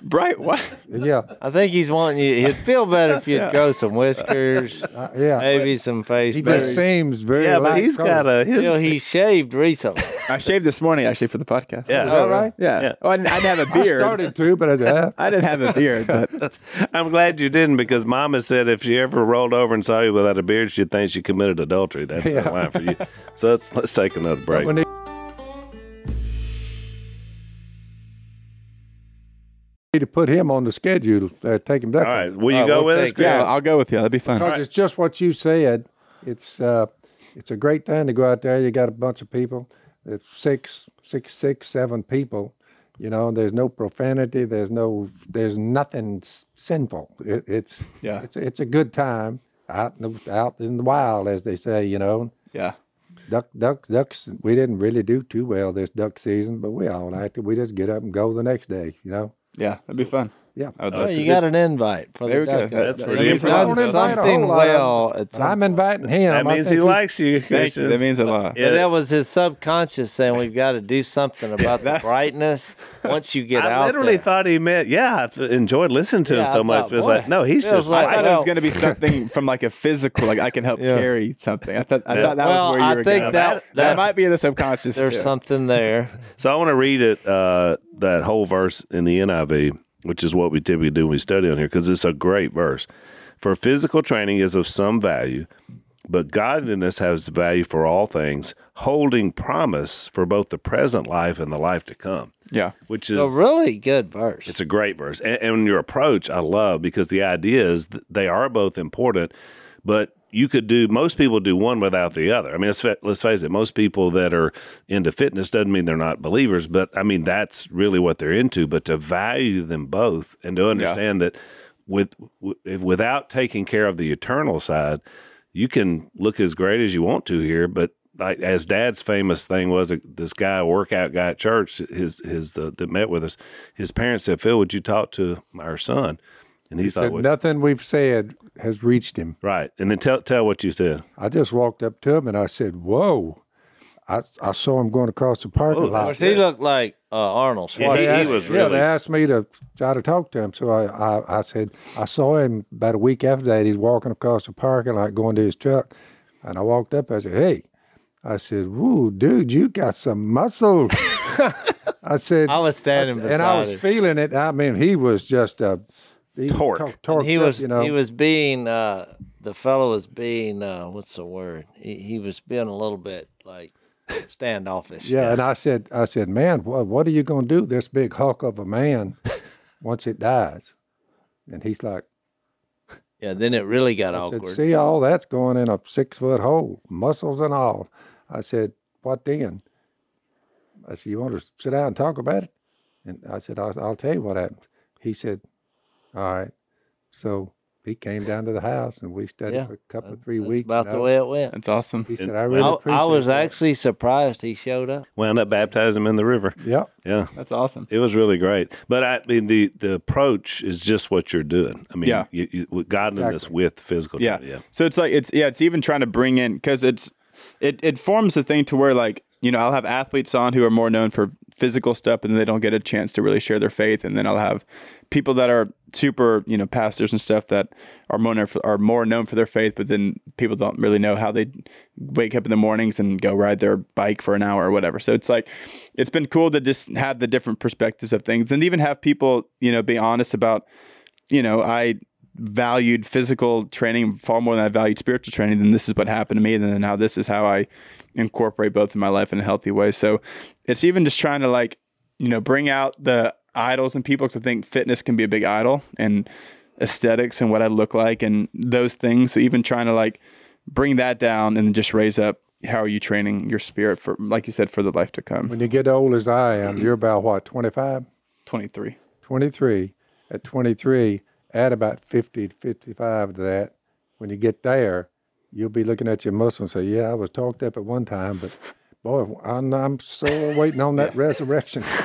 Bright what? Yeah, I think he's wanting you. He'd feel better if you'd grow some whiskers, [laughs] uh, yeah. maybe some face. He beard. just seems very. Yeah, but light he's got a his. Still, he shaved recently. I shaved this morning actually for the podcast. Yeah. Is that right? Yeah. Yeah. Oh, I, didn't, I didn't have a beard. I started to, but I said, uh, [laughs] I didn't have a beard, but [laughs] I'm glad you didn't because Mama said if she ever rolled over and saw you without a beard, she'd think she committed adultery. That's Yeah. the line for you. So let's let's take another break. To put him on the schedule. Uh, take him duck All hunting. right, will you All right, go we'll with us, Chris? yeah, I'll go with you. That'd be fun. Because it's just what you said. It's uh, it's a great thing to go out there. You got a bunch of people. There's six, six, six, seven people. You know, there's no profanity. There's no, there's nothing sinful. It, it's Yeah. it's it's a good time out in the, out in the wild, as they say. You know, Yeah. duck ducks ducks. We didn't really do too well this duck season, but we all liked it. We just get up and go the next day. You know. Yeah. That'd be fun. Yeah. I would Oh, love to you do- got an invite for There the we go. duck. That's hunt. pretty He's done Don't invite a whole something well. At some I'm inviting him. That I means think he he's- likes you. Thank you. That means a lot. Yeah. But that was his subconscious saying we've got to do something about the [laughs] brightness once you get out. I literally there. thought he meant, yeah, I f- enjoyed listening to Yeah, him I so much. thought, It was boy, like, no, he's feels just like- I thought it was know. going to be something from like a physical, like I can help [laughs] Yeah. carry something. I thought, I Yeah. thought that Well, was where you I were think going. that- I think that, that- might be in the subconscious. There's yeah. something there. So I want to read it, uh, that whole verse in the NIV, which is what we typically do when we study on here, because it's a great verse. For physical training is of some value, but godliness has value for all things, holding promise for both the present life and the life to come. Yeah. Which is A really good verse. It's a great verse, and, and your approach I love because the idea is that they are both important, but you could do most people do one without the other. I mean, let's, let's face it, most people that are into fitness doesn't mean they're not believers, but I mean that's really what they're into. But to value them both and to understand that with w- without taking care of the eternal side, you can look as great as you want to here, but like as Dad's famous thing was, uh, this guy, workout guy at church, his his uh, that met with us, his parents said, "Phil, would you talk to our son?" And he, He thought, said, well, nothing we've said has reached him. "Right." And then tell tell what you said. I just walked up to him and I said, "Whoa!" I, I saw him going across the parking Whoa, Of lot. he looked like uh, Arnold Yeah, Schwarzenegger. he- They asked- was yeah, really- they asked me to try to talk to him. So I, I, I said, I saw him about a week after that. He's walking across the parking lot going to his truck. And I walked up. I said, Hey, I said, Woo, dude, you got some muscle. [laughs] I said, I was standing I said- and I was him. feeling it. I mean, he was just a he Torque. tor- torqued he was you know. he was being uh, the fellow was being uh, what's the word? He, he was being a little bit like standoffish. Yeah, and I said, I said, man, what, what are you going to do, this big hulk of a man, [laughs] once it dies? And he's like, yeah. Then it really got I awkward. said, see, all that's going in a six foot hole, muscles and all. I said, what then? I said, you want to sit down and talk about it? And I said, I'll, I'll tell you what happened. He said, all right. So he came down to the house and we studied Yeah, for a couple of three That's weeks. about you the know. way it went. That's awesome. He said, I really I, appreciate I was that." actually surprised he showed up. Wound up baptizing him in the river. Yeah, Yeah. That's awesome. It was really great, but I mean the the approach is just what you're doing. I mean, Yeah. you, you, with godliness with physical. Yeah. training, yeah. So it's like it's yeah, it's even trying to bring in because it's it it forms a thing to where like you know I'll have athletes on who are more known for physical stuff and they don't get a chance to really share their faith, and then I'll have people that are super you know pastors and stuff that are more are more known for their faith, but then people don't really know how they wake up in the mornings and go ride their bike for an hour or whatever. So it's like it's been cool to just have the different perspectives of things and even have people you know be honest about you know, I valued physical training far more than I valued spiritual training. Then this is what happened to me. And then now this is how I incorporate both in my life in a healthy way. So it's even just trying to like, you know, bring out the idols and people because I think fitness can be a big idol and aesthetics and what I look like and those things. So even trying to like bring that down and then just raise up how are you training your spirit for, like you said, for the life to come. When you get old as I am, you're about what, 25? 23. 23. At 23, add about 50 to 55 to that. When you get there, you'll be looking at your muscle and say, Yeah, I was talked up at one time, but boy, I'm, I'm so waiting on that resurrection. [laughs]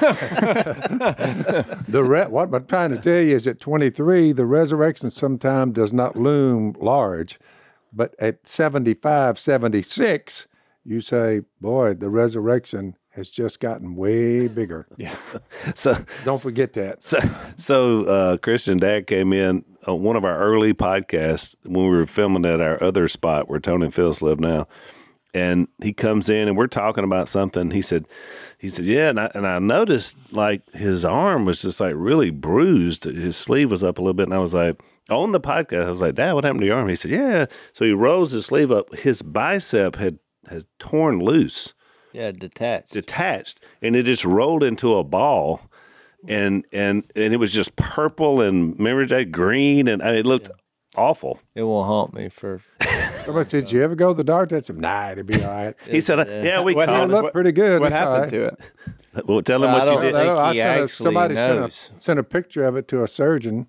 the re- What I'm trying to tell you is at 23, the resurrection sometimes does not loom large, but at 75, 76, you say, Boy, the resurrection has just gotten way bigger. [laughs] Yeah. So Don't forget that. So, so uh, Christian Dad came in on one of our early podcasts when we were filming at our other spot where Tony and Phyllis live now. And he comes in and we're talking about something. He said, he said, yeah. And I, and I noticed like his arm was just like really bruised. His sleeve was up a little bit. And I was like, on the podcast, I was like, Dad, what happened to your arm? He said, yeah. So he rolls his sleeve up. His bicep had, has torn loose Yeah, detached. detached and it just rolled into a ball and and and it was just purple and remember that green and I mean, it looked awful it won't haunt me for. But did you ever go to the doctor? I said, nah, it'll be all right. [laughs] he said yeah we What called it looked pretty good. What It's happened right. to it? [laughs] well, tell him I what you don't did think I he sent a, actually somebody sent knows. a, sent a picture of it to a surgeon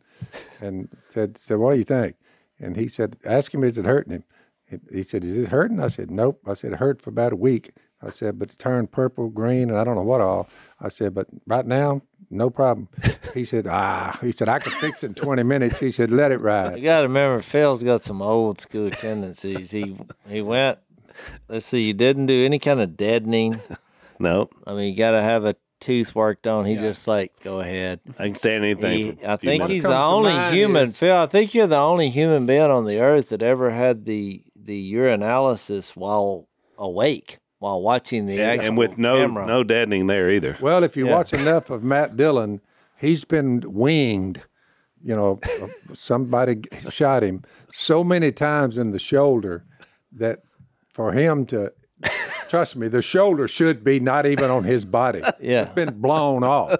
and said, said, what do you think? And he said, ask him, is it hurting him? He- He said, is it hurting? I said, nope. I said, it hurt for about a week. I said, but it turned purple, green, and I don't know what all. I said, but right now, no problem. He said, ah, he said, I could fix it in 20 minutes. He said, let it ride. You got to remember, Phil's got some old school tendencies. He he went. Let's see. You didn't do any kind of deadening. [laughs] no I mean, you got to have a tooth worked on. He just like go ahead. I can stand anything He, for a I think he's the only human. is- Phil, I think you're the only human being on the earth that ever had the the urinalysis while awake, while watching the and, and with no camera. no deadening there either Well, if you Yeah. watch enough of Matt Dillon, he's been winged. You know, somebody [laughs] shot him so many times in the shoulder that for him to trust me, the shoulder should be not even on his body. [laughs] Yeah. it's been blown off.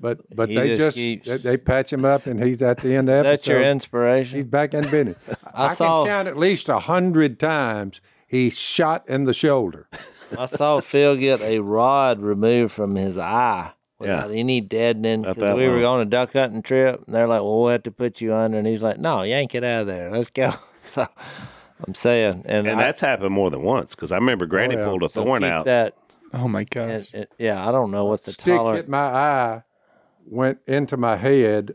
But [laughs] but He they just just, keeps- they, they patch him up, and he's at the end of the That's your inspiration. He's back in business. I, saw- can count at least a hundred times he's shot in the shoulder. I saw Phil get a rod removed from his eye without any deadening Not because that we were on a duck hunting trip, and they're like, "Well, we'll have to put you under," and he's like, "No, yank it out of there. Let's go." [laughs] So I'm saying, and, and I, that's happened more than once because I remember Granny oh, yeah. pulled a so thorn out That Oh my and, gosh. and- yeah, I don't know what the stick tolerance. hit my eye, went into my head,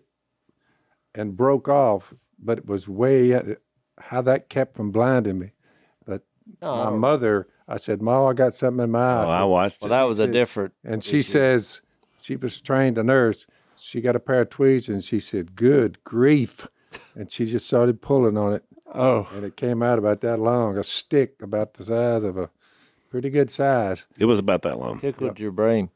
and broke off. But it was way uh, how that kept from blinding me. But my mother, I said, "Ma, I got something in my eye." I oh, I said- watched well, that was a different. and she says she was trained a nurse. She got a pair of tweezers, and she said, "Good grief!" And she just started pulling on it, Oh, and it came out about that long, a stick about the size of a pretty good size. it was about that long tickled your brain.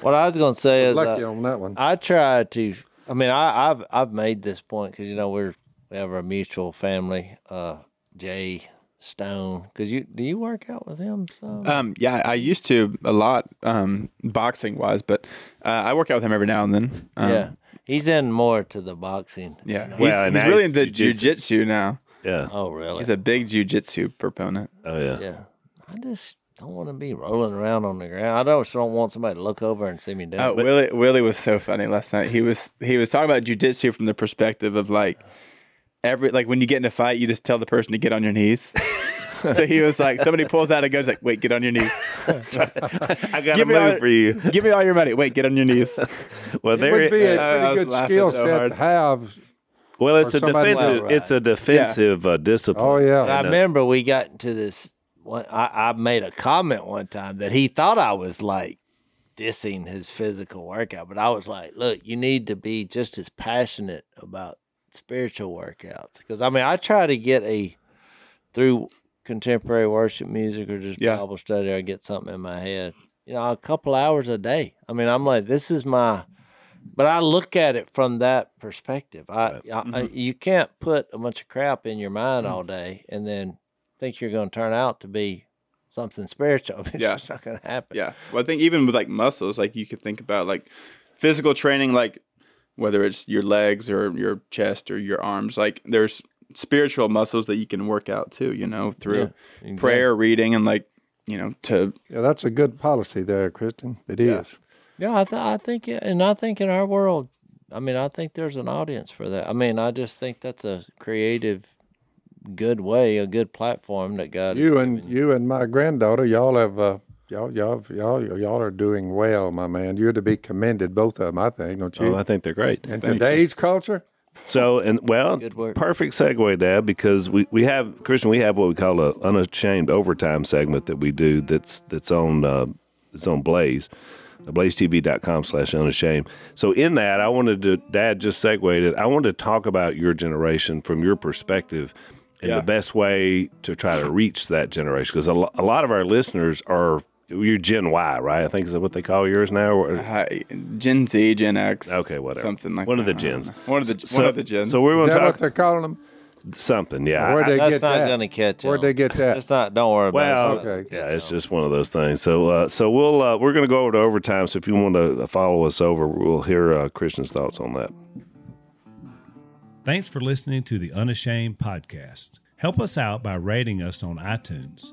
What I was gonna say is, Lucky uh, on that one. I try to. I mean, I, I've I've made this point because you know we're we have our mutual family, uh, Jay Stone. Because you do you work out with him? So um, yeah, I used to a lot, um, boxing wise, but uh, I work out with him every now and then. Um, yeah, he's in more to the boxing. yeah. He's, Well, he's now really he's into jujitsu. jujitsu now. yeah Oh really? He's a big jujitsu proponent. oh yeah yeah. I just don't want to be rolling around on the ground. I just don't want somebody to look over and see me doing Oh, it. Willie Willie was so funny last night. He was he was talking about jujitsu from the perspective of like every like when you get in a fight, you just tell the person to get on your knees. so he was like, somebody pulls out a gun, he's like, wait, get on your knees. I got a Give me move all- for you. Give me all your money. Wait, get on your knees. Well, It there. would be a I- I pretty good skill so set hard. to have. well, it's a defensive. else. It's a defensive uh, discipline. Oh yeah. I remember we got into this. One, I, I made a comment one time that he thought I was like dissing his physical workout, but I was like, "Look, you need to be just as passionate about spiritual workouts." Because I mean, I try to get a through contemporary worship music or just Yeah. Bible study, I get something in my head. You know, a couple hours a day. I mean, I'm like, this is my. But I look at it from that perspective. I, I, I mm-hmm. you can't put a bunch of crap in your mind mm. all day and then think you're going to turn out to be something spiritual. [laughs] It's Yeah. just not going to happen. Yeah. Well, I think even with like muscles, like you could think about like physical training, like whether it's your legs or your chest or your arms, like there's spiritual muscles that you can work out too, you know, through exactly. prayer, reading, and like, you know, to, Yeah, that's a good policy there, Christian. It is. Yeah. Yeah, I, th- I think, and I think in our world, I mean, I think there's an audience for that. I mean, I just think that's a creative, good way, a good platform that God. has You and given you and my granddaughter, y'all have uh, y'all y'all y'all y'all are doing well, my man. You're to be commended, both of them. I think, don't you? Oh, I think they're great. in today's culture, So and well, perfect segue, Dad, because we, we have Christian. We have what we call a unashamed overtime segment that we do. That's that's on uh, it's on Blaze, blazetv.com slash unashamed. So in that, I wanted to, Dad just segued it. I wanted to talk about your generation from your perspective. And Yeah. the best way to try to reach that generation, because a, lo- a lot of our listeners are you're Gen Y, right? I think is what they call yours now. Or, hi- Gen Z, Gen X. Okay, whatever. Something like One of that. the gens. One of the, So- one of the gens. So we're is going to that what they're calling them? something. Yeah, Where'd I- they That's get not that? going to catch. Where'd on. they get that? It's not. Don't worry Well, about it. Okay. yeah, it's just one of those things. So, uh, so we'll uh, we're going to go over to overtime. So, if you want to follow us over, we'll hear uh, Christian's thoughts on that. Thanks for listening to the Unashamed podcast. Help us out by rating us on iTunes.